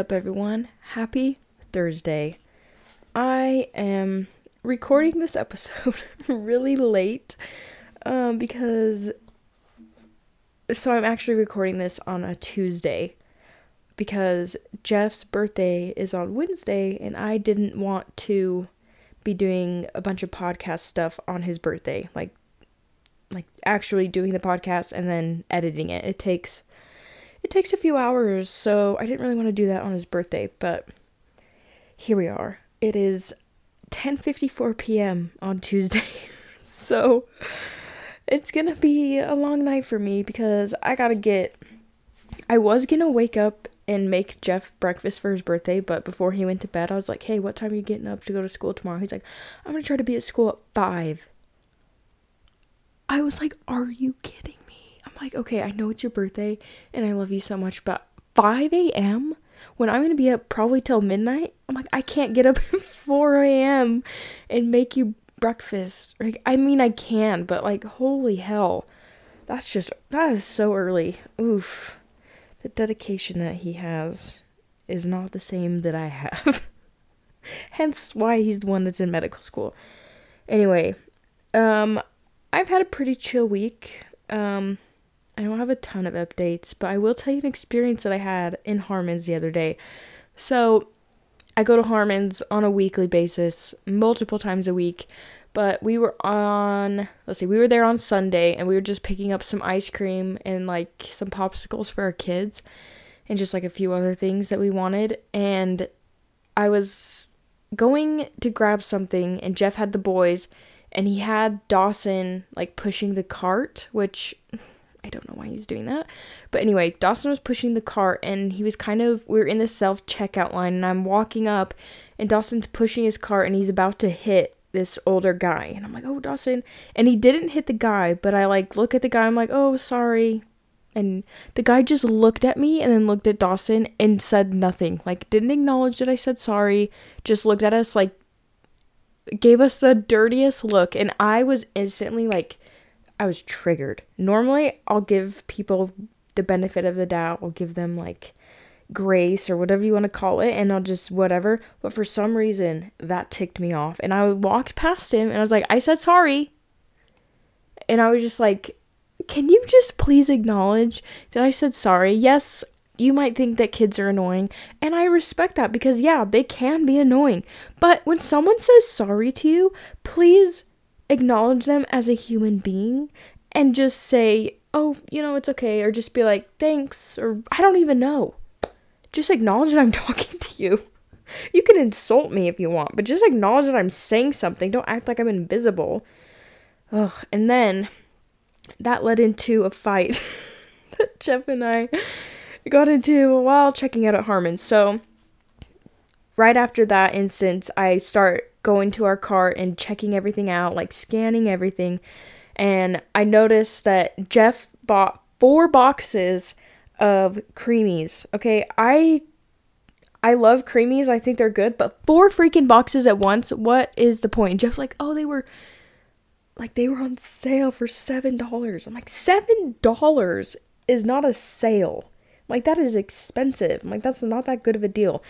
Up, everyone? Happy Thursday. I am recording this episode really late um, because. So, I'm actually recording this on a Tuesday because Jeff's birthday is on Wednesday, and I didn't want to be doing a bunch of podcast stuff on his birthday. Like, like actually doing the podcast and then editing it. It takes it takes a few hours, so I didn't really want to do that on his birthday, but here we are. It is 10:54 p.m. on Tuesday. so it's going to be a long night for me because I got to get I was going to wake up and make Jeff breakfast for his birthday, but before he went to bed, I was like, "Hey, what time are you getting up to go to school tomorrow?" He's like, "I'm going to try to be at school at 5." I was like, "Are you kidding me?" I'm like, "Okay, I know it's your birthday and I love you so much, but 5 a.m. when I'm gonna be up probably till midnight. I'm like, I can't get up at 4 a.m. and make you breakfast. Like, I mean, I can, but like, holy hell, that's just that is so early. Oof, the dedication that he has is not the same that I have. Hence, why he's the one that's in medical school. Anyway, um, I've had a pretty chill week. Um, I don't have a ton of updates, but I will tell you an experience that I had in Harmon's the other day. So, I go to Harmon's on a weekly basis, multiple times a week. But we were on, let's see, we were there on Sunday and we were just picking up some ice cream and like some popsicles for our kids and just like a few other things that we wanted. And I was going to grab something and Jeff had the boys and he had Dawson like pushing the cart, which I don't know why he's doing that. But anyway, Dawson was pushing the cart and he was kind of we are in the self checkout line and I'm walking up and Dawson's pushing his cart and he's about to hit this older guy. And I'm like, "Oh, Dawson." And he didn't hit the guy, but I like look at the guy. I'm like, "Oh, sorry." And the guy just looked at me and then looked at Dawson and said nothing. Like didn't acknowledge that I said sorry. Just looked at us like gave us the dirtiest look and I was instantly like I was triggered. Normally I'll give people the benefit of the doubt. I'll give them like grace or whatever you want to call it and I'll just whatever. But for some reason that ticked me off and I walked past him and I was like, "I said sorry." And I was just like, "Can you just please acknowledge that I said sorry?" Yes, you might think that kids are annoying, and I respect that because, yeah, they can be annoying. But when someone says sorry to you, please acknowledge them as a human being and just say, oh, you know, it's okay, or just be like, thanks, or I don't even know. Just acknowledge that I'm talking to you. You can insult me if you want, but just acknowledge that I'm saying something. Don't act like I'm invisible. Ugh, and then that led into a fight that Jeff and I got into while checking out at Harmon. So right after that instance, I start going to our cart and checking everything out, like scanning everything. And I noticed that Jeff bought four boxes of creamies. Okay, I I love creamies. I think they're good, but four freaking boxes at once. What is the point? Jeff's like, "Oh, they were like they were on sale for $7." I'm like, "$7 is not a sale." Like that is expensive. Like that's not that good of a deal.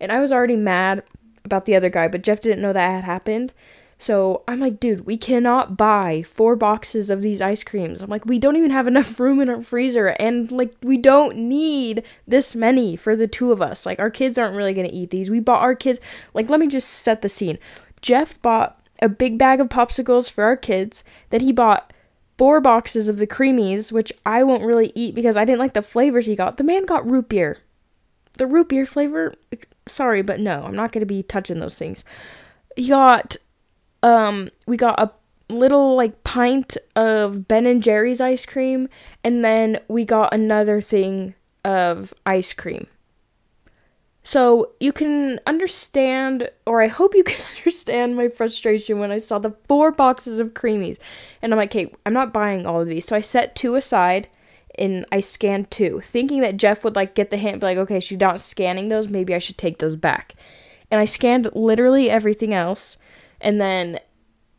And I was already mad about the other guy, but Jeff didn't know that had happened. So I'm like, dude, we cannot buy four boxes of these ice creams. I'm like, we don't even have enough room in our freezer, and like, we don't need this many for the two of us. Like, our kids aren't really gonna eat these. We bought our kids, like, let me just set the scene. Jeff bought a big bag of popsicles for our kids, that he bought four boxes of the creamies, which I won't really eat because I didn't like the flavors he got. The man got root beer. The root beer flavor, sorry, but no, I'm not to be touching those things. He got, um, we got a little like pint of Ben and Jerry's ice cream, and then we got another thing of ice cream. So you can understand, or I hope you can understand my frustration when I saw the four boxes of creamies. And I'm like, okay, I'm not buying all of these. So I set two aside and I scanned two, thinking that Jeff would like get the hint, be like, okay, she's not scanning those, maybe I should take those back. And I scanned literally everything else. And then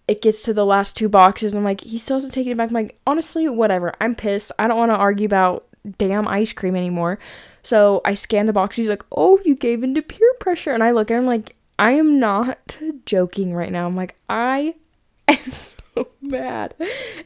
it gets to the last two boxes, and I'm like, he still hasn't taken it back. I'm like, honestly, whatever. I'm pissed. I don't want to argue about damn ice cream anymore. So I scan the box. He's like, "Oh, you gave into peer pressure," and I look at him like, "I am not joking right now." I'm like, "I am so mad,"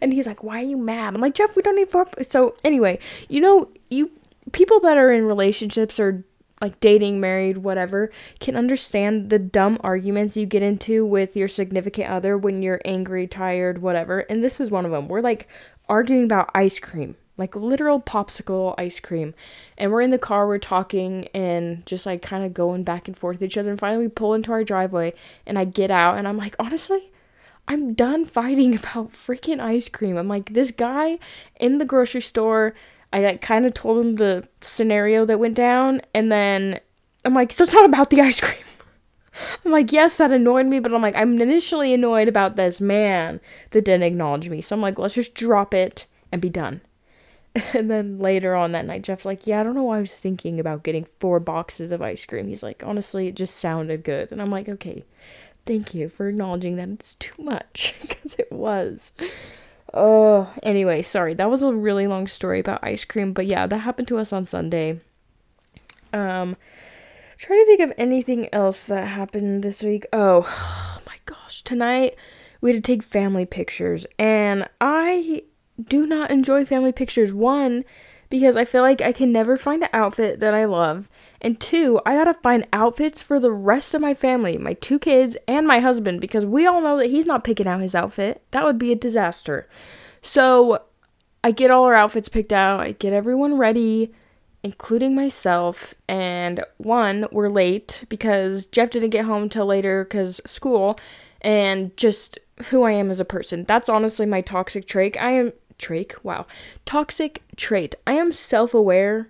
and he's like, "Why are you mad?" I'm like, "Jeff, we don't need." So anyway, you know, you people that are in relationships or like dating, married, whatever, can understand the dumb arguments you get into with your significant other when you're angry, tired, whatever. And this was one of them. We're like arguing about ice cream, like literal popsicle ice cream. And we're in the car, we're talking and just like kind of going back and forth with each other. And finally, we pull into our driveway and I get out and I'm like, honestly, I'm done fighting about freaking ice cream. I'm like, this guy in the grocery store I kind of told him the scenario that went down, and then I'm like, still talking about the ice cream. I'm like, yes, that annoyed me, but I'm like, I'm initially annoyed about this man that didn't acknowledge me. So I'm like, let's just drop it and be done. And then later on that night, Jeff's like, yeah, I don't know why I was thinking about getting four boxes of ice cream. He's like, honestly, it just sounded good. And I'm like, okay, thank you for acknowledging that it's too much, because it was. Oh, anyway, sorry. That was a really long story about ice cream, but yeah, that happened to us on Sunday. Um trying to think of anything else that happened this week. Oh, oh my gosh, tonight we had to take family pictures and I do not enjoy family pictures. One, because I feel like I can never find an outfit that I love. And two, I gotta find outfits for the rest of my family, my two kids, and my husband, because we all know that he's not picking out his outfit. That would be a disaster. So I get all our outfits picked out, I get everyone ready, including myself. And one, we're late because Jeff didn't get home till later because school, and just who I am as a person. That's honestly my toxic trait. I am trait. Wow. Toxic trait. I am self aware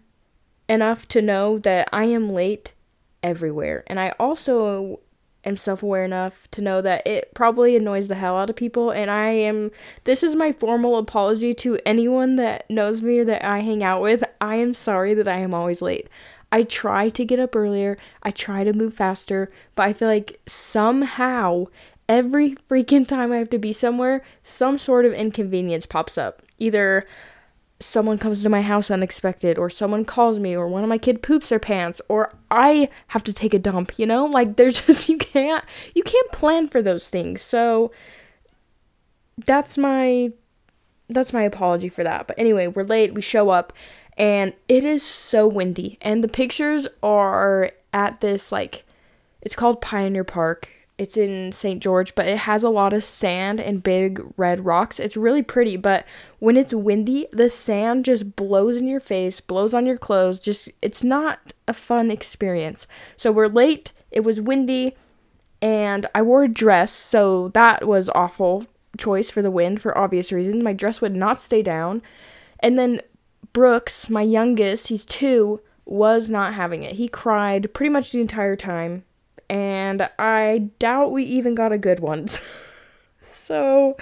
enough to know that I am late everywhere. And I also am self aware enough to know that it probably annoys the hell out of people. And I am, this is my formal apology to anyone that knows me or that I hang out with. I am sorry that I am always late. I try to get up earlier, I try to move faster, but I feel like somehow every freaking time I have to be somewhere, some sort of inconvenience pops up. Either someone comes to my house unexpected or someone calls me or one of my kid poops their pants or I have to take a dump, you know? Like there's just you can't you can't plan for those things. So that's my that's my apology for that. But anyway, we're late, we show up and it is so windy and the pictures are at this like it's called Pioneer Park it's in St. George, but it has a lot of sand and big red rocks. It's really pretty, but when it's windy, the sand just blows in your face, blows on your clothes. Just it's not a fun experience. So we're late. It was windy, and I wore a dress, so that was awful choice for the wind for obvious reasons. My dress would not stay down. And then Brooks, my youngest, he's 2, was not having it. He cried pretty much the entire time and I doubt we even got a good one. so,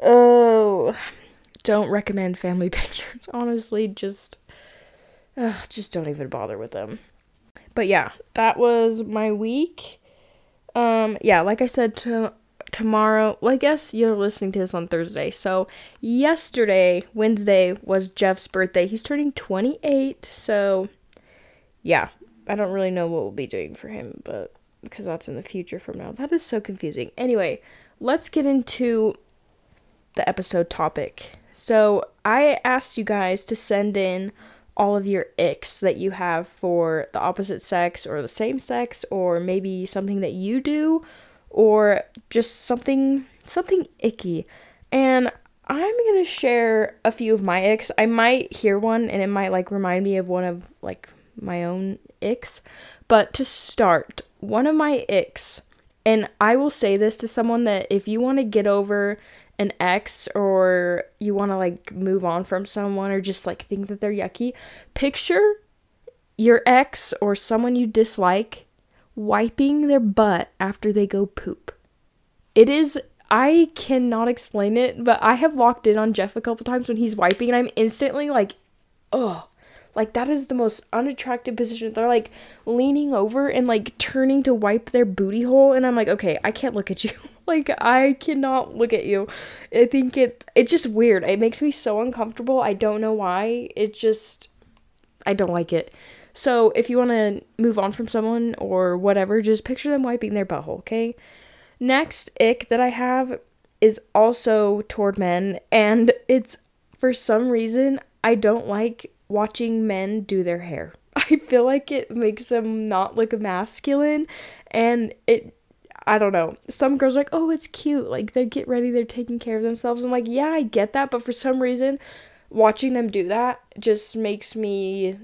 oh, don't recommend family pictures. Honestly, just, uh, just don't even bother with them. But yeah, that was my week. Um, yeah, like I said, to, tomorrow, well, I guess you're listening to this on Thursday. So, yesterday, Wednesday, was Jeff's birthday. He's turning 28. So, yeah, I don't really know what we'll be doing for him, but because that's in the future from now. That is so confusing. Anyway, let's get into the episode topic. So, I asked you guys to send in all of your icks that you have for the opposite sex or the same sex or maybe something that you do or just something something icky. And I'm going to share a few of my icks. I might hear one and it might like remind me of one of like my own icks. But to start, one of my icks, and I will say this to someone that if you want to get over an ex or you want to like move on from someone or just like think that they're yucky, picture your ex or someone you dislike wiping their butt after they go poop. It is I cannot explain it, but I have walked in on Jeff a couple times when he's wiping and I'm instantly like, oh, like that is the most unattractive position. They're like leaning over and like turning to wipe their booty hole and I'm like, "Okay, I can't look at you." like I cannot look at you. I think it it's just weird. It makes me so uncomfortable. I don't know why. It just I don't like it. So if you want to move on from someone or whatever, just picture them wiping their butthole, okay? Next ick that I have is also toward men, and it's for some reason I don't like watching men do their hair. I feel like it makes them not look masculine, and it I don't know. Some girls are like, oh, it's cute. Like they get ready, they're taking care of themselves. I'm like, yeah, I get that, but for some reason, watching them do that just makes me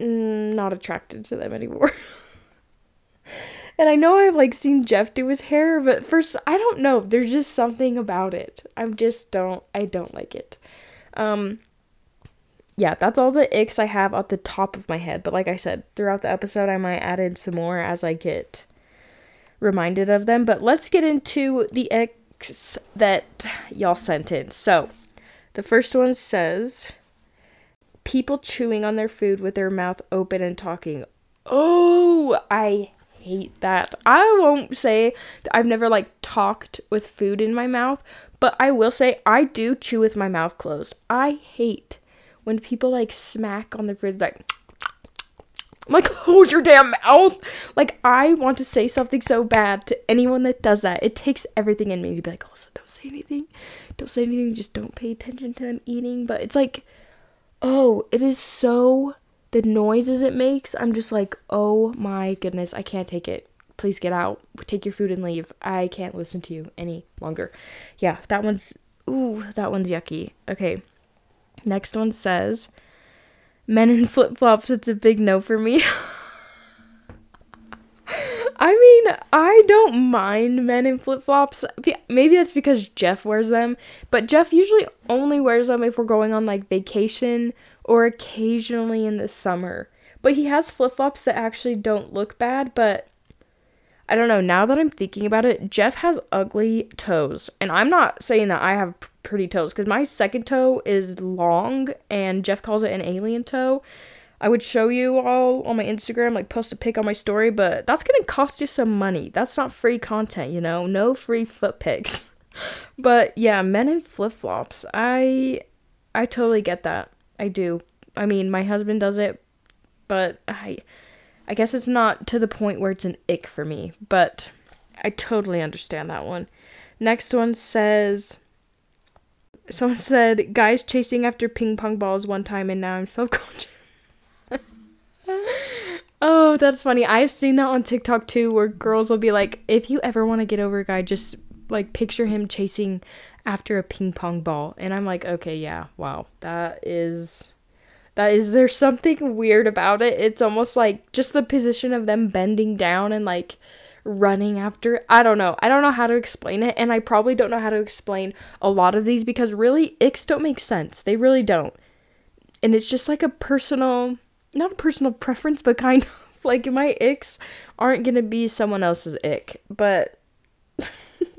mm, not attracted to them anymore. and I know I've like seen Jeff do his hair, but first I don't know. There's just something about it. I just don't I don't like it. Um yeah, that's all the icks I have at the top of my head. But like I said, throughout the episode I might add in some more as I get reminded of them. But let's get into the icks that y'all sent in. So the first one says people chewing on their food with their mouth open and talking. Oh, I hate that. I won't say I've never like talked with food in my mouth, but I will say I do chew with my mouth closed. I hate when people like smack on their food like I'm like, close your damn mouth. Like, I want to say something so bad to anyone that does that. It takes everything in me to be like, listen, don't say anything. Don't say anything. Just don't pay attention to them eating. But it's like, oh, it is so the noises it makes. I'm just like, oh my goodness, I can't take it. Please get out. Take your food and leave. I can't listen to you any longer. Yeah, that one's ooh, that one's yucky. Okay. Next one says men in flip flops, it's a big no for me. I mean, I don't mind men in flip flops. Maybe that's because Jeff wears them, but Jeff usually only wears them if we're going on like vacation or occasionally in the summer. But he has flip flops that actually don't look bad, but I don't know. Now that I'm thinking about it, Jeff has ugly toes. And I'm not saying that I have pretty toes because my second toe is long and Jeff calls it an alien toe. I would show you all on my Instagram, like post a pic on my story, but that's gonna cost you some money. That's not free content, you know? No free foot pics. but yeah, men in flip flops. I I totally get that. I do. I mean, my husband does it, but I I guess it's not to the point where it's an ick for me, but I totally understand that one. Next one says someone said guys chasing after ping pong balls one time and now I'm self-conscious. oh, that's funny. I've seen that on TikTok too where girls will be like if you ever want to get over a guy just like picture him chasing after a ping pong ball and I'm like okay, yeah. Wow. That is that is there's something weird about it. It's almost like just the position of them bending down and like running after I don't know. I don't know how to explain it and I probably don't know how to explain a lot of these because really icks don't make sense. They really don't. And it's just like a personal not a personal preference but kind of like my icks aren't going to be someone else's ick, but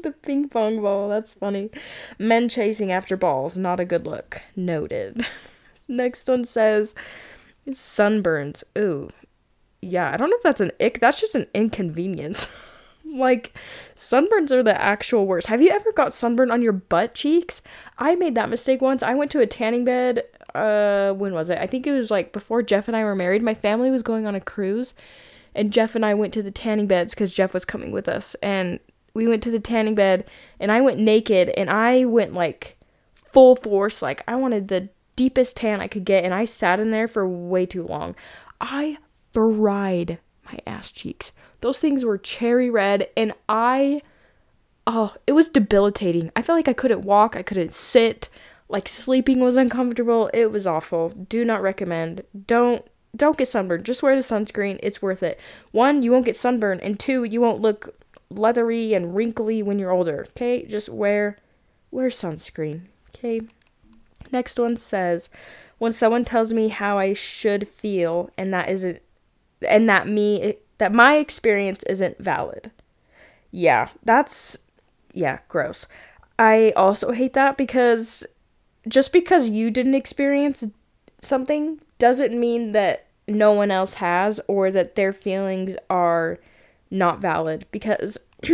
the ping pong ball, that's funny. Men chasing after balls, not a good look. Noted. Next one says sunburns. Ooh. Yeah, I don't know if that's an ick. That's just an inconvenience. like sunburns are the actual worst. Have you ever got sunburn on your butt cheeks? I made that mistake once. I went to a tanning bed uh when was it? I think it was like before Jeff and I were married. My family was going on a cruise and Jeff and I went to the tanning beds cuz Jeff was coming with us and we went to the tanning bed and I went naked and I went like full force like I wanted the deepest tan I could get, and I sat in there for way too long. I fried my ass cheeks. Those things were cherry red, and I, oh, it was debilitating. I felt like I couldn't walk, I couldn't sit, like sleeping was uncomfortable. It was awful. Do not recommend. Don't don't get sunburned. Just wear the sunscreen. It's worth it. One, you won't get sunburned, and two, you won't look leathery and wrinkly when you're older. Okay, just wear wear sunscreen. Okay. Next one says, when someone tells me how I should feel and that isn't and that me that my experience isn't valid. Yeah, that's yeah, gross. I also hate that because just because you didn't experience something doesn't mean that no one else has or that their feelings are not valid because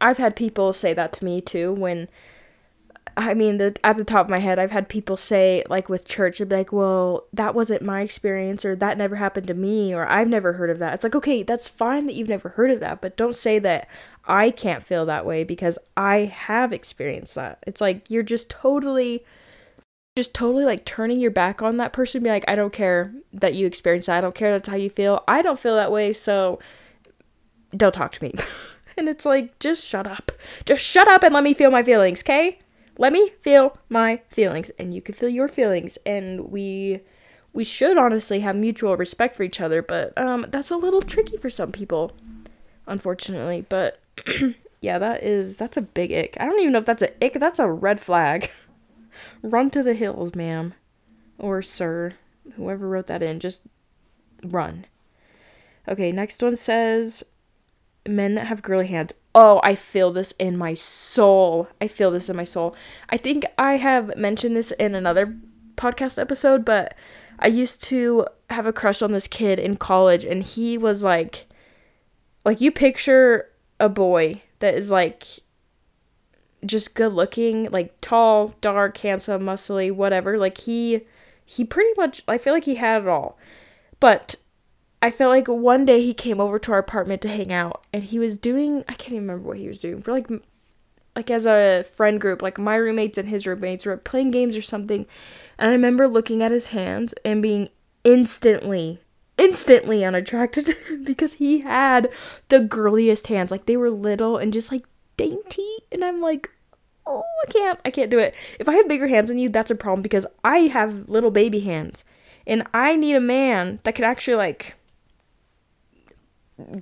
I've had people say that to me too when I mean, the, at the top of my head, I've had people say, like with church, they'd be like, well, that wasn't my experience, or that never happened to me, or I've never heard of that. It's like, okay, that's fine that you've never heard of that, but don't say that I can't feel that way because I have experienced that. It's like, you're just totally, just totally like turning your back on that person, be like, I don't care that you experience that. I don't care that's how you feel. I don't feel that way, so don't talk to me. and it's like, just shut up. Just shut up and let me feel my feelings, okay? Let me feel my feelings and you can feel your feelings and we we should honestly have mutual respect for each other but um that's a little tricky for some people unfortunately but yeah that is that's a big ick. I don't even know if that's a ick that's a red flag. Run to the hills ma'am or sir whoever wrote that in just run. Okay next one says men that have girly hands Oh, I feel this in my soul. I feel this in my soul. I think I have mentioned this in another podcast episode, but I used to have a crush on this kid in college and he was like like you picture a boy that is like just good looking, like tall, dark, handsome, muscly, whatever. Like he he pretty much I feel like he had it all. But I felt like one day he came over to our apartment to hang out and he was doing I can't even remember what he was doing. But like like as a friend group, like my roommates and his roommates were playing games or something. And I remember looking at his hands and being instantly instantly unattracted because he had the girliest hands. Like they were little and just like dainty and I'm like oh, I can't I can't do it. If I have bigger hands than you, that's a problem because I have little baby hands. And I need a man that can actually like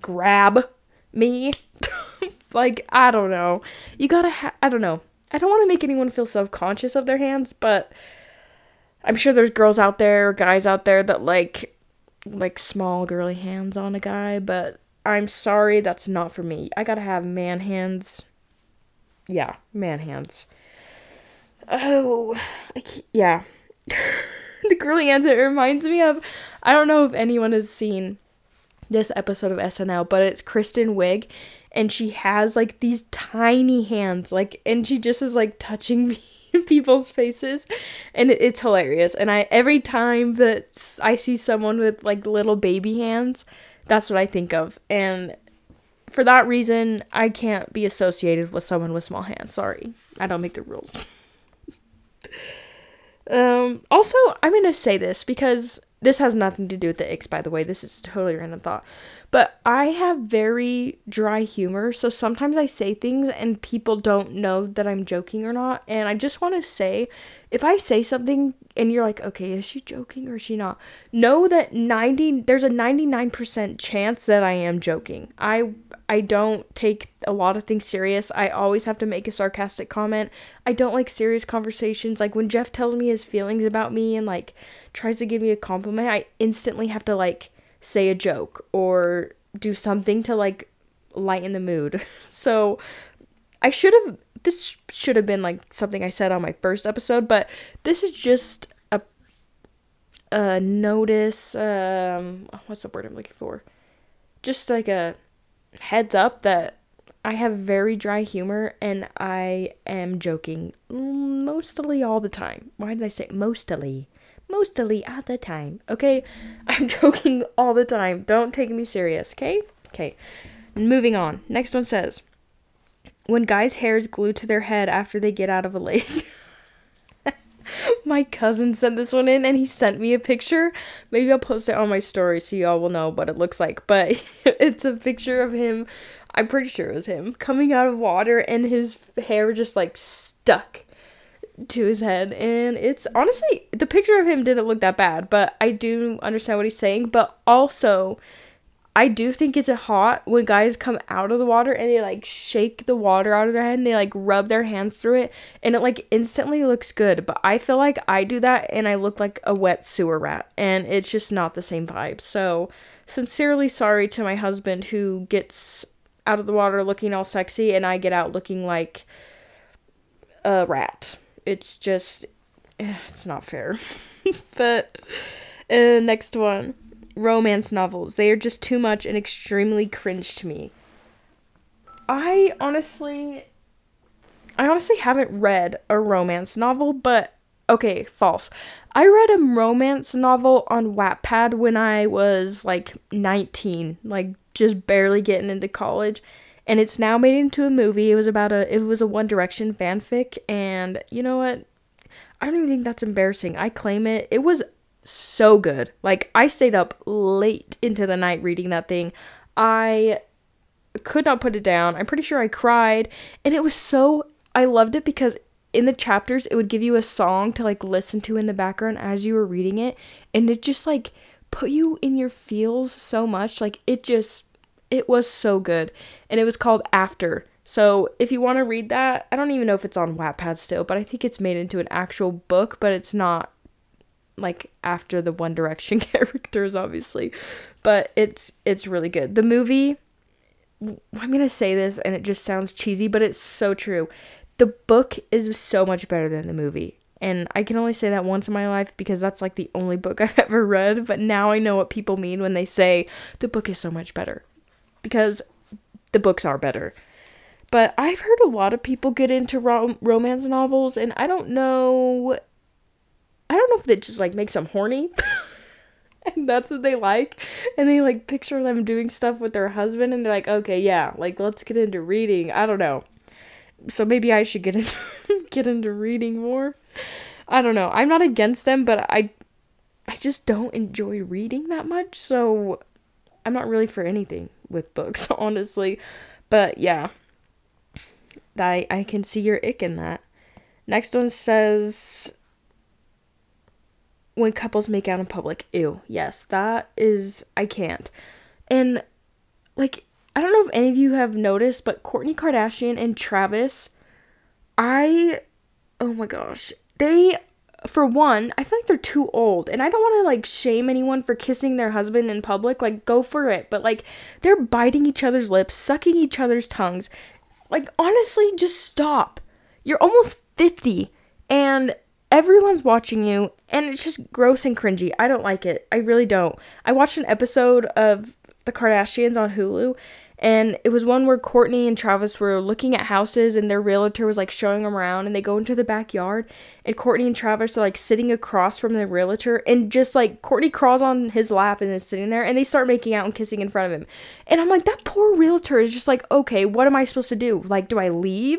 grab me. like, I don't know. You gotta, ha- I don't know. I don't want to make anyone feel self conscious of their hands, but I'm sure there's girls out there, guys out there that like, like small girly hands on a guy, but I'm sorry, that's not for me. I gotta have man hands. Yeah, man hands. Oh, yeah. the girly hands, it reminds me of. I don't know if anyone has seen this episode of SNL, but it's Kristen Wiig and she has like these tiny hands like and she just is like touching people's faces and it's hilarious and I every time that I see someone with like little baby hands, that's what I think of and for that reason, I can't be associated with someone with small hands. Sorry. I don't make the rules. um also, I'm going to say this because this has nothing to do with the icks, by the way. This is totally random thought. But I have very dry humor, so sometimes I say things and people don't know that I'm joking or not. And I just want to say if I say something and you're like, okay, is she joking or is she not? Know that 90 there's a 99% chance that I am joking. I I don't take a lot of things serious. I always have to make a sarcastic comment. I don't like serious conversations. Like when Jeff tells me his feelings about me and like tries to give me a compliment, I instantly have to like say a joke or do something to like lighten the mood. so I should have this should have been like something I said on my first episode, but this is just a a notice um what's the word I'm looking for? Just like a heads up that I have very dry humor and I am joking mostly all the time. Why did I say mostly? Mostly all the time. Okay? I'm joking all the time. Don't take me serious, okay? Okay. Moving on. Next one says when guys' hair is glued to their head after they get out of a lake. my cousin sent this one in and he sent me a picture. Maybe I'll post it on my story so y'all will know what it looks like. But it's a picture of him. I'm pretty sure it was him coming out of water and his hair just like stuck to his head. And it's honestly, the picture of him didn't look that bad, but I do understand what he's saying. But also, I do think it's a hot when guys come out of the water and they like shake the water out of their head and they like rub their hands through it and it like instantly looks good. But I feel like I do that and I look like a wet sewer rat and it's just not the same vibe. So, sincerely sorry to my husband who gets out of the water looking all sexy and I get out looking like a rat. It's just, eh, it's not fair. but, uh, next one romance novels. They are just too much and extremely cringe to me. I honestly I honestly haven't read a romance novel, but okay, false. I read a romance novel on Wattpad when I was like 19, like just barely getting into college, and it's now made into a movie. It was about a it was a One Direction fanfic, and you know what? I don't even think that's embarrassing. I claim it. It was so good. Like I stayed up late into the night reading that thing. I could not put it down. I'm pretty sure I cried, and it was so I loved it because in the chapters it would give you a song to like listen to in the background as you were reading it, and it just like put you in your feels so much. Like it just it was so good. And it was called After. So if you want to read that, I don't even know if it's on Wattpad still, but I think it's made into an actual book, but it's not like after the One Direction characters, obviously. But it's it's really good. The movie I'm gonna say this and it just sounds cheesy, but it's so true. The book is so much better than the movie. And I can only say that once in my life because that's like the only book I've ever read. But now I know what people mean when they say the book is so much better. Because the books are better. But I've heard a lot of people get into rom- romance novels, and I don't know. I don't know if it just like makes them horny. and that's what they like and they like picture them doing stuff with their husband and they're like okay yeah like let's get into reading i don't know so maybe i should get into get into reading more i don't know i'm not against them but i i just don't enjoy reading that much so i'm not really for anything with books honestly but yeah i i can see your ick in that next one says when couples make out in public. Ew. Yes, that is I can't. And like I don't know if any of you have noticed, but Kourtney Kardashian and Travis, I oh my gosh. They for one, I feel like they're too old, and I don't want to like shame anyone for kissing their husband in public. Like, go for it. But like, they're biting each other's lips, sucking each other's tongues. Like, honestly, just stop. You're almost 50, and everyone's watching you and it's just gross and cringy. I don't like it. I really don't. I watched an episode of The Kardashians on Hulu and it was one where Kourtney and Travis were looking at houses and their realtor was like showing them around and they go into the backyard and Kourtney and Travis are like sitting across from the realtor and just like Kourtney crawls on his lap and is sitting there and they start making out and kissing in front of him. And I'm like that poor realtor is just like, "Okay, what am I supposed to do? Like do I leave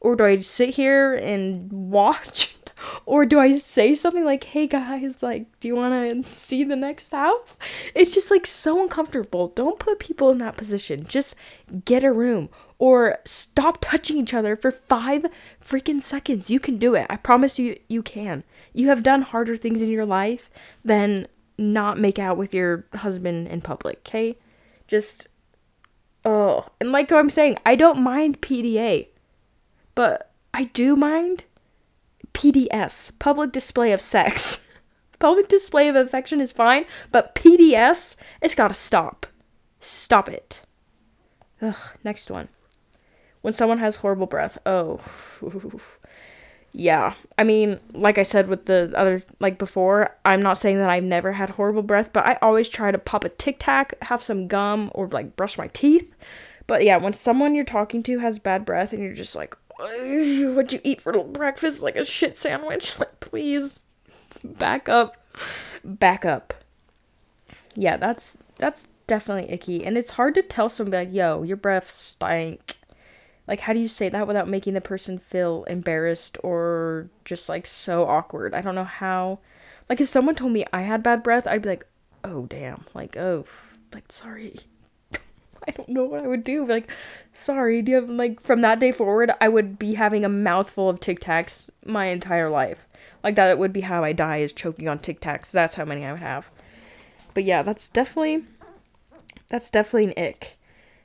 or do I sit here and watch?" or do I say something like, "Hey guys, like, do you want to see the next house?" It's just like so uncomfortable. Don't put people in that position. Just get a room or stop touching each other for 5 freaking seconds. You can do it. I promise you you can. You have done harder things in your life than not make out with your husband in public, okay? Just oh, and like I'm saying, I don't mind PDA. But I do mind PDS, public display of sex. public display of affection is fine, but PDS, it's gotta stop. Stop it. Ugh, next one. When someone has horrible breath. Oh. yeah. I mean, like I said with the others, like before, I'm not saying that I've never had horrible breath, but I always try to pop a tic tac, have some gum, or like brush my teeth. But yeah, when someone you're talking to has bad breath and you're just like, what'd you eat for breakfast? Like a shit sandwich? Like, please, back up. Back up. Yeah, that's that's definitely icky. And it's hard to tell someone like, yo, your breath stank. Like, how do you say that without making the person feel embarrassed or just like so awkward? I don't know how. Like, if someone told me I had bad breath, I'd be like, oh, damn. Like, oh, like, sorry. I don't know what I would do. Like, sorry, do you have like from that day forward, I would be having a mouthful of Tic Tacs my entire life. Like that it would be how I die is choking on Tic Tacs. That's how many I would have. But yeah, that's definitely that's definitely an ick.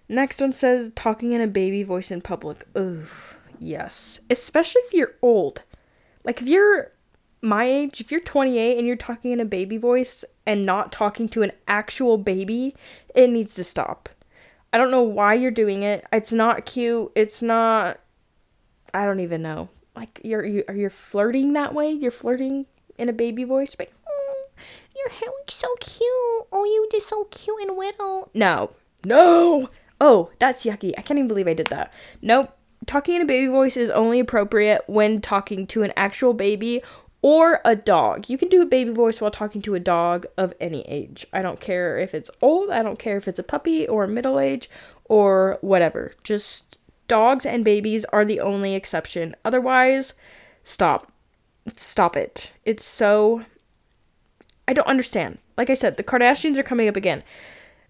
Next one says talking in a baby voice in public. Ugh, yes. Especially if you're old. Like if you're my age, if you're 28 and you're talking in a baby voice and not talking to an actual baby, it needs to stop. I don't know why you're doing it. It's not cute. It's not I don't even know. Like you're you are you flirting that way? You're flirting in a baby voice, like, oh, your hair looks so cute. Oh, you just so cute and little. No, no. Oh, that's yucky. I can't even believe I did that. Nope. talking in a baby voice is only appropriate when talking to an actual baby or a dog. You can do a baby voice while talking to a dog of any age. I don't care if it's old, I don't care if it's a puppy or middle age or whatever. Just dogs and babies are the only exception. Otherwise, stop. Stop it. It's so. I don't understand. Like I said, the Kardashians are coming up again.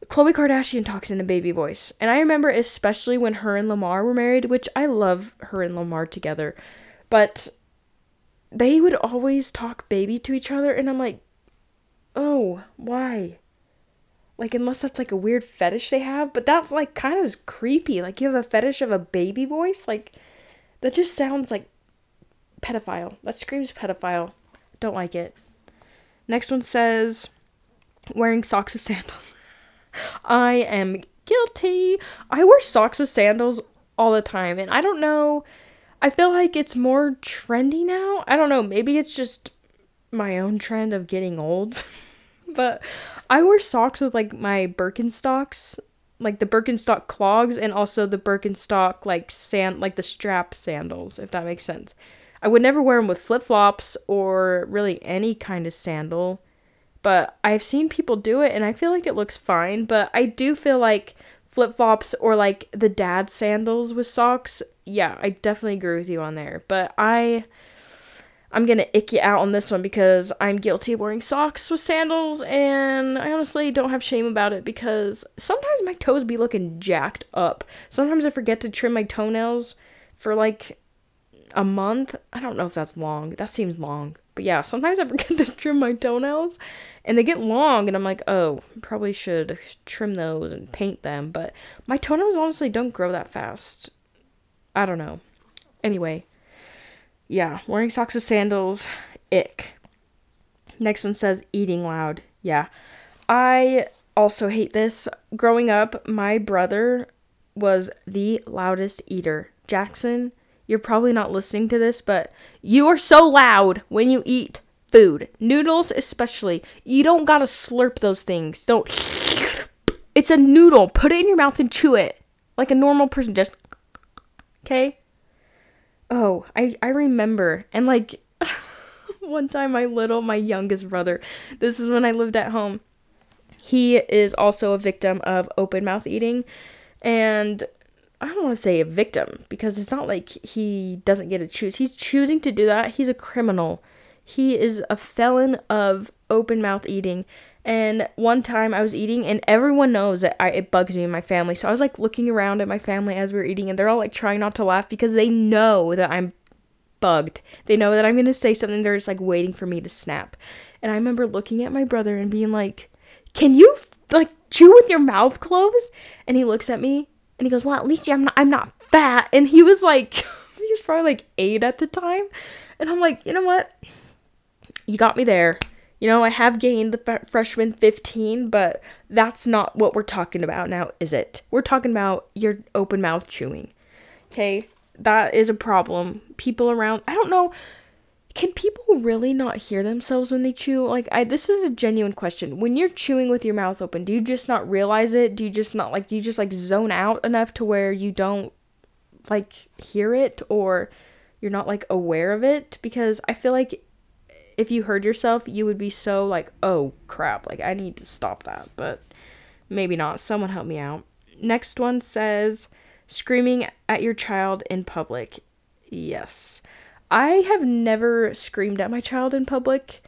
Khloe Kardashian talks in a baby voice. And I remember especially when her and Lamar were married, which I love her and Lamar together. But they would always talk baby to each other and I'm like, "Oh, why?" Like unless that's like a weird fetish they have, but that like kind of is creepy. Like you have a fetish of a baby voice, like that just sounds like pedophile. That screams pedophile. Don't like it. Next one says wearing socks with sandals. I am guilty. I wear socks with sandals all the time, and I don't know. I feel like it's more trendy now. I don't know. Maybe it's just my own trend of getting old. but I wear socks with like my Birkenstocks, like the Birkenstock clogs, and also the Birkenstock like sand, like the strap sandals, if that makes sense. I would never wear them with flip flops or really any kind of sandal but I've seen people do it and I feel like it looks fine, but I do feel like flip-flops or like the dad sandals with socks, yeah, I definitely agree with you on there. But I I'm to ick you out on this one because I'm guilty of wearing socks with sandals and I honestly don't have shame about it because sometimes my toes be looking jacked up. Sometimes I forget to trim my toenails for like a month. I don't know if that's long. That seems long. But yeah, sometimes I forget to trim my toenails and they get long and I'm like, "Oh, probably should trim those and paint them." But my toenails honestly don't grow that fast. I don't know. Anyway, yeah, wearing socks with sandals, ick. Next one says eating loud. Yeah. I also hate this. Growing up, my brother was the loudest eater. Jackson you're probably not listening to this, but you are so loud when you eat food. Noodles, especially. You don't gotta slurp those things. Don't. It's a noodle. Put it in your mouth and chew it. Like a normal person. Just. Okay? Oh, I, I remember. And like. one time, my little, my youngest brother, this is when I lived at home. He is also a victim of open mouth eating. And I don't want to say a victim because it's not like he doesn't get to choose. He's choosing to do that. He's a criminal. He is a felon of open mouth eating. And one time I was eating, and everyone knows that I, it bugs me in my family. So I was like looking around at my family as we were eating, and they're all like trying not to laugh because they know that I'm bugged. They know that I'm going to say something. They're just like waiting for me to snap. And I remember looking at my brother and being like, Can you like chew with your mouth closed? And he looks at me and he goes, "Well, at least I'm not I'm not fat." And he was like he was probably like 8 at the time. And I'm like, "You know what? You got me there." You know, I have gained the freshman 15, but that's not what we're talking about now, is it? We're talking about your open mouth chewing. Okay? That is a problem. People around, I don't know can people really not hear themselves when they chew? Like I this is a genuine question. When you're chewing with your mouth open, do you just not realize it? Do you just not like do you just like zone out enough to where you don't like hear it or you're not like aware of it because I feel like if you heard yourself, you would be so like, "Oh crap, like I need to stop that." But maybe not. Someone help me out. Next one says screaming at your child in public. Yes. I have never screamed at my child in public.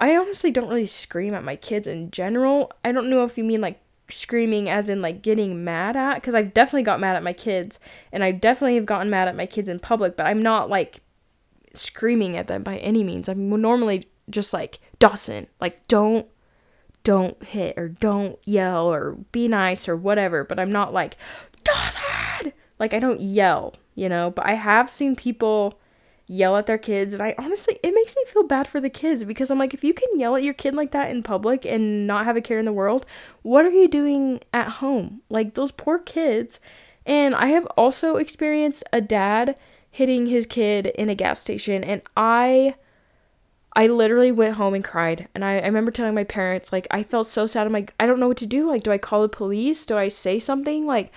I honestly don't really scream at my kids in general. I don't know if you mean like screaming as in like getting mad at because I've definitely got mad at my kids and I definitely have gotten mad at my kids in public, but I'm not like screaming at them by any means. I'm normally just like Dawson, like don't don't hit or don't yell or be nice or whatever, but I'm not like Dawson. Like I don't yell, you know, but I have seen people yell at their kids and I honestly it makes me feel bad for the kids because I'm like if you can yell at your kid like that in public and not have a care in the world, what are you doing at home? Like those poor kids. And I have also experienced a dad hitting his kid in a gas station and I I literally went home and cried. And I, I remember telling my parents, like, I felt so sad. I'm like, I don't know what to do. Like, do I call the police? Do I say something? Like,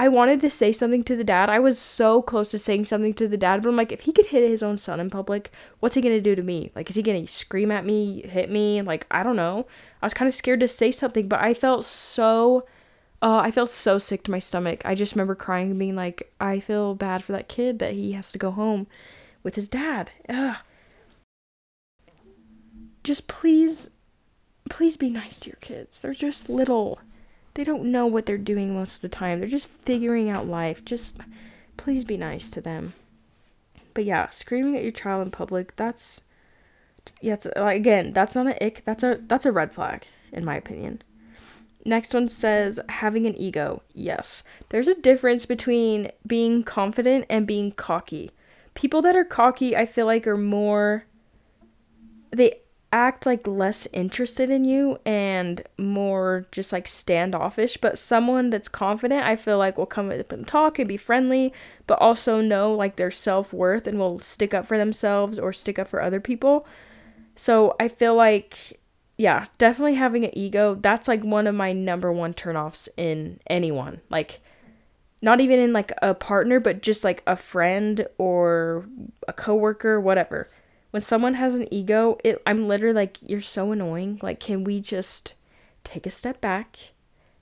I wanted to say something to the dad. I was so close to saying something to the dad, but I'm like, if he could hit his own son in public, what's he gonna do to me? Like, is he gonna scream at me, hit me? Like, I don't know. I was kind of scared to say something, but I felt so. Uh, I felt so sick to my stomach. I just remember crying and being like, I feel bad for that kid that he has to go home with his dad. Ugh. Just please, please be nice to your kids. They're just little they don't know what they're doing most of the time. They're just figuring out life. Just please be nice to them. But yeah, screaming at your child in public, that's yeah, it's, again, that's not an ick. That's a that's a red flag in my opinion. Next one says having an ego. Yes. There's a difference between being confident and being cocky. People that are cocky, I feel like are more they act like less interested in you and more just like standoffish but someone that's confident i feel like will come up and talk and be friendly but also know like their self-worth and will stick up for themselves or stick up for other people. So i feel like yeah definitely having an ego that's like one of my number one turnoffs in anyone. Like not even in like a partner but just like a friend or a coworker whatever when someone has an ego, it I'm literally like, you're so annoying. Like, can we just take a step back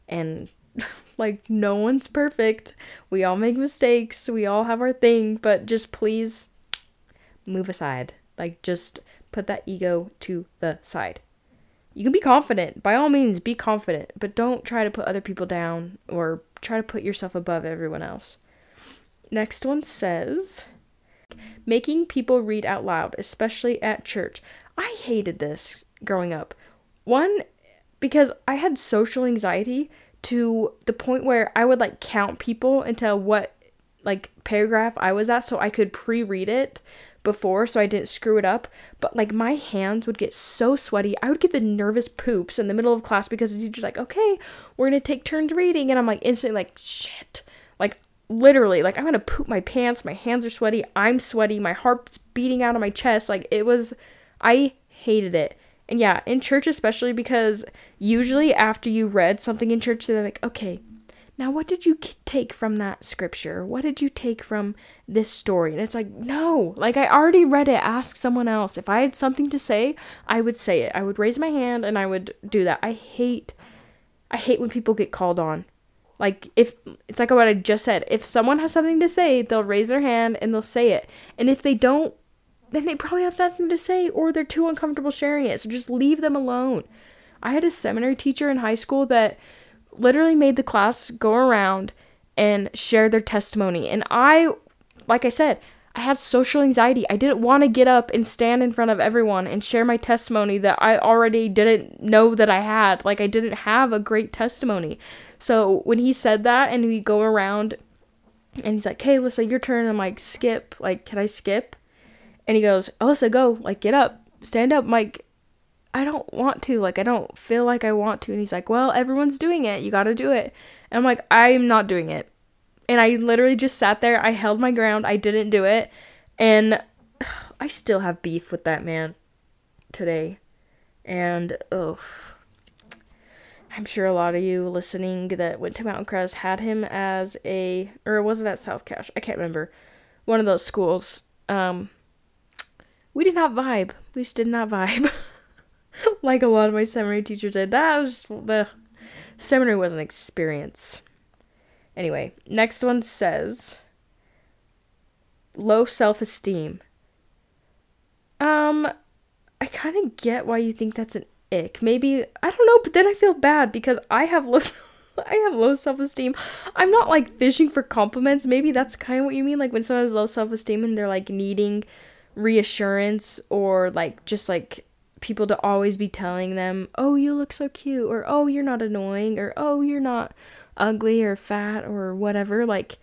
and like no one's perfect. We all make mistakes. We all have our thing, but just please move aside. Like just put that ego to the side. You can be confident. By all means, be confident, but don't try to put other people down or try to put yourself above everyone else. Next one says Making people read out loud, especially at church. I hated this growing up. One, because I had social anxiety to the point where I would like count people until what like paragraph I was at so I could pre read it before so I didn't screw it up. But like my hands would get so sweaty. I would get the nervous poops in the middle of class because the teacher's like, okay, we're gonna take turns reading. And I'm like instantly like, shit. Like literally like i'm gonna poop my pants my hands are sweaty i'm sweaty my heart's beating out of my chest like it was i hated it. And yeah in church especially because usually after you read something in church they're like okay now what did you take from that scripture? What did you take from this story? And it's like no like i already read it. Ask someone else. If i had something to say i would say it. I would raise my hand and i would do that. I hate i hate when people get called on like if it's like what I just said, if someone has something to say, they'll raise their hand and they'll say it. And if they don't, then they probably have nothing to say or they're too uncomfortable sharing it. So just leave them alone. I had a seminary teacher in high school that literally made the class go around and share their testimony. And I like I said, I had social anxiety. I didn't want to get up and stand in front of everyone and share my testimony that I already didn't know that I had. Like, I didn't have a great testimony. So, when he said that and we go around and he's like, hey, Alyssa, your turn. I'm like, skip. Like, can I skip? And he goes, Alyssa, go. Like, get up. Stand up. I'm like, I don't want to. Like, I don't feel like I want to. And he's like, well, everyone's doing it. You got to do it. And I'm like, I'm not doing it and I literally just sat there. I held my ground. I didn't do it. And I still have beef with that man today. And ugh. I'm sure a lot of you listening that went to Mountain Crest had him as a or was it at South Cache? I can't remember. One of those schools. Um we did not vibe. We just did not vibe. like a lot of my seminary teachers did. That was the seminary was an experience. Anyway, next one says low self esteem. Um, I kind of get why you think that's an ick. Maybe I don't know, but then I feel bad because I have low I have low self esteem. I'm not like fishing for compliments. Maybe that's kind of what you mean. Like when someone has low self esteem and they're like needing reassurance or like just like people to always be telling them, "Oh, you look so cute," or "Oh, you're not annoying," or "Oh, you're not ugly or fat or whatever, like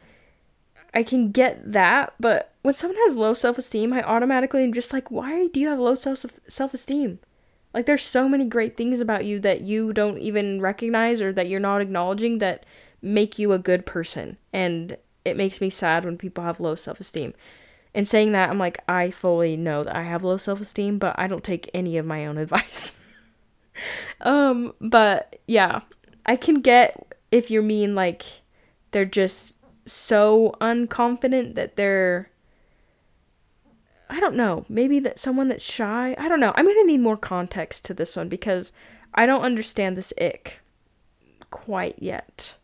I can get that, but when someone has low self-esteem, I automatically am just like, why do you have low self self-esteem? Like there's so many great things about you that you don't even recognize or that you're not acknowledging that make you a good person. And it makes me sad when people have low self-esteem. And saying that, I'm like, I fully know that I have low self-esteem, but I don't take any of my own advice. um, but yeah, I can get if you mean like they're just so unconfident that they're I don't know, maybe that someone that's shy. I don't know. I'm going to need more context to this one because I don't understand this ick quite yet.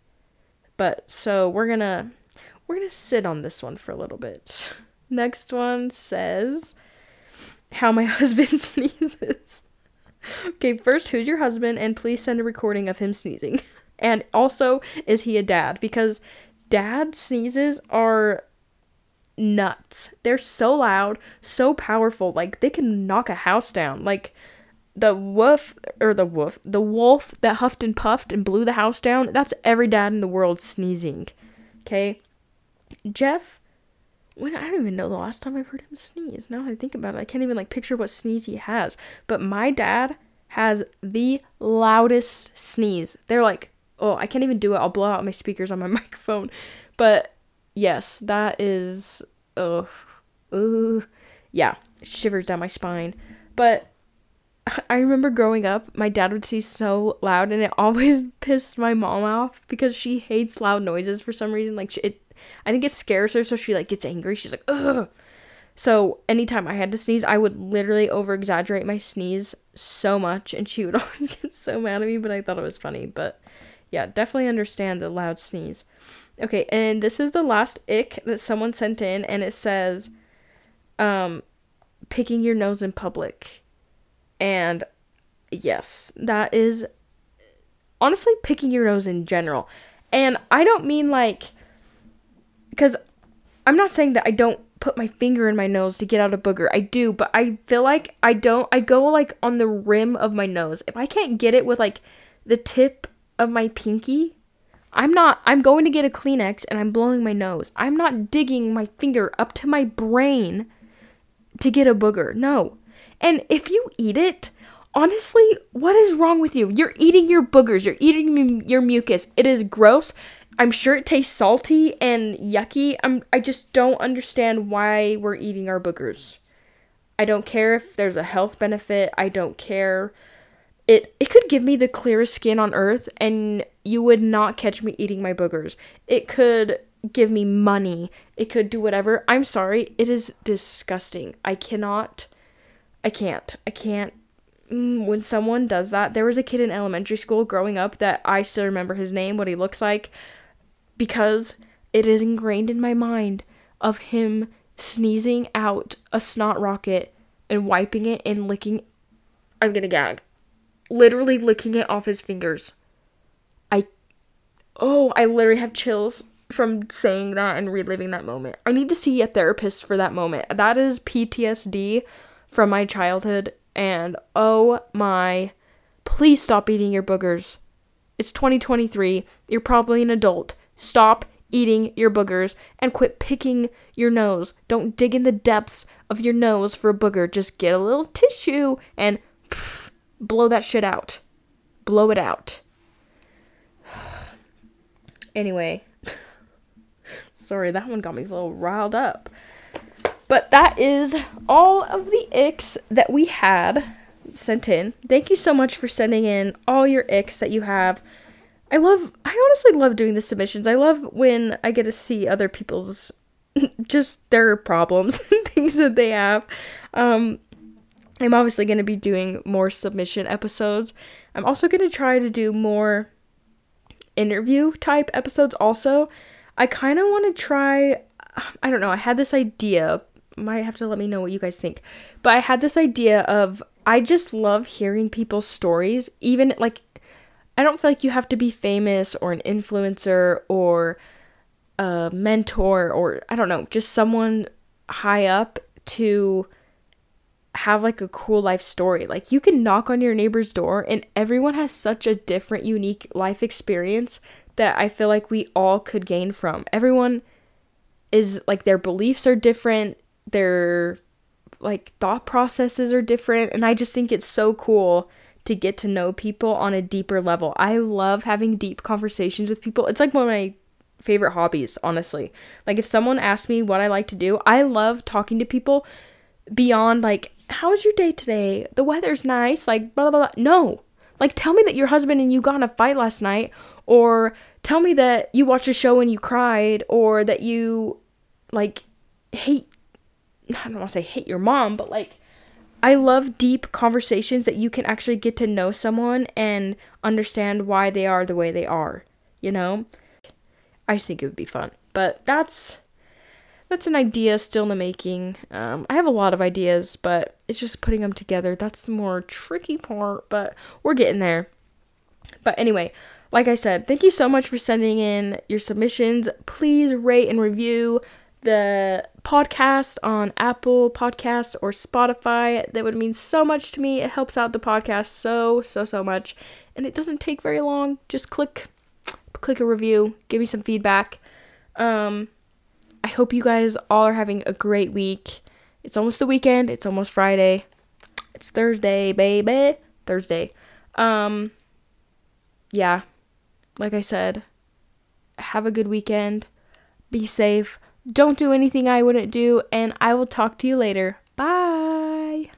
But so we're going to we're going to sit on this one for a little bit. Next one says how my husband sneezes. okay, first, who's your husband? And please send a recording of him sneezing. And also, is he a dad? Because dad sneezes are nuts. They're so loud, so powerful. Like they can knock a house down. Like the wolf or the wolf, the wolf that huffed and puffed and blew the house down. That's every dad in the world sneezing. Okay, Jeff. When I don't even know the last time I've heard him sneeze. Now I think about it, I can't even like picture what sneeze he has. But my dad has the loudest sneeze. They're like, oh, I can't even do it. I'll blow out my speakers on my microphone. But yes, that is ugh, ugh, yeah, shivers down my spine. But I remember growing up, my dad would see so loud, and it always pissed my mom off because she hates loud noises for some reason. Like she, it, I think it scares her, so she like gets angry. She's like, ugh. So anytime I had to sneeze, I would literally over exaggerate my sneeze so much, and she would always get so mad at me. But I thought it was funny. But yeah, definitely understand the loud sneeze. Okay, and this is the last ick that someone sent in, and it says, um, picking your nose in public. And yes, that is honestly picking your nose in general. And I don't mean like, because I'm not saying that I don't put my finger in my nose to get out a booger. I do, but I feel like I don't, I go like on the rim of my nose. If I can't get it with like the tip of my pinky, I'm not, I'm going to get a Kleenex and I'm blowing my nose. I'm not digging my finger up to my brain to get a booger. No. And if you eat it, honestly, what is wrong with you? You're eating your boogers, you're eating your mucus. It is gross. I'm sure it tastes salty and yucky. I'm I just don't understand why we're eating our boogers. I don't care if there's a health benefit. I don't care it it could give me the clearest skin on earth and you would not catch me eating my boogers. It could give me money. It could do whatever. I'm sorry. It is disgusting. I cannot I can't. I can't mm, when someone does that. There was a kid in elementary school growing up that I still remember his name, what he looks like because it is ingrained in my mind of him sneezing out a snot rocket and wiping it and licking I'm going to gag literally licking it off his fingers. I oh, I literally have chills from saying that and reliving that moment. I need to see a therapist for that moment. That is PTSD from my childhood and oh my please stop eating your boogers. It's 2023. You're probably an adult. Stop eating your boogers and quit picking your nose. Don't dig in the depths of your nose for a booger. Just get a little tissue and pff, blow that shit out. Blow it out. anyway, sorry, that one got me a little riled up. But that is all of the icks that we had sent in. Thank you so much for sending in all your icks that you have. I love, I honestly love doing the submissions. I love when I get to see other people's, just their problems and things that they have. Um, I'm obviously going to be doing more submission episodes. I'm also going to try to do more interview type episodes also. I kind of want to try I don't know, I had this idea. Might have to let me know what you guys think. But I had this idea of I just love hearing people's stories even like I don't feel like you have to be famous or an influencer or a mentor or I don't know, just someone high up to have like a cool life story. Like you can knock on your neighbor's door and everyone has such a different unique life experience that I feel like we all could gain from. Everyone is like their beliefs are different, their like thought processes are different and I just think it's so cool to get to know people on a deeper level. I love having deep conversations with people. It's like one of my favorite hobbies, honestly. Like if someone asks me what I like to do, I love talking to people beyond like how's your day today? The weather's nice, like blah blah blah. No. Like tell me that your husband and you got in a fight last night or tell me that you watched a show and you cried or that you like hate I don't want to say hate your mom, but like I love deep conversations that you can actually get to know someone and understand why they are the way they are, you know? I just think it would be fun. But that's that's an idea still in the making. Um, I have a lot of ideas, but it's just putting them together. That's the more tricky part, but we're getting there. But anyway, like I said, thank you so much for sending in your submissions. Please rate and review the podcast on Apple Podcast or Spotify. That would mean so much to me. It helps out the podcast so so so much, and it doesn't take very long. Just click click a review, give me some feedback. Um I hope you guys all are having a great week. It's almost the weekend, it's almost Friday. It's Thursday, baby. Thursday. Um yeah. Like I said, have a good weekend. Be safe. Don't do anything I wouldn't do and I will talk to you later. Bye.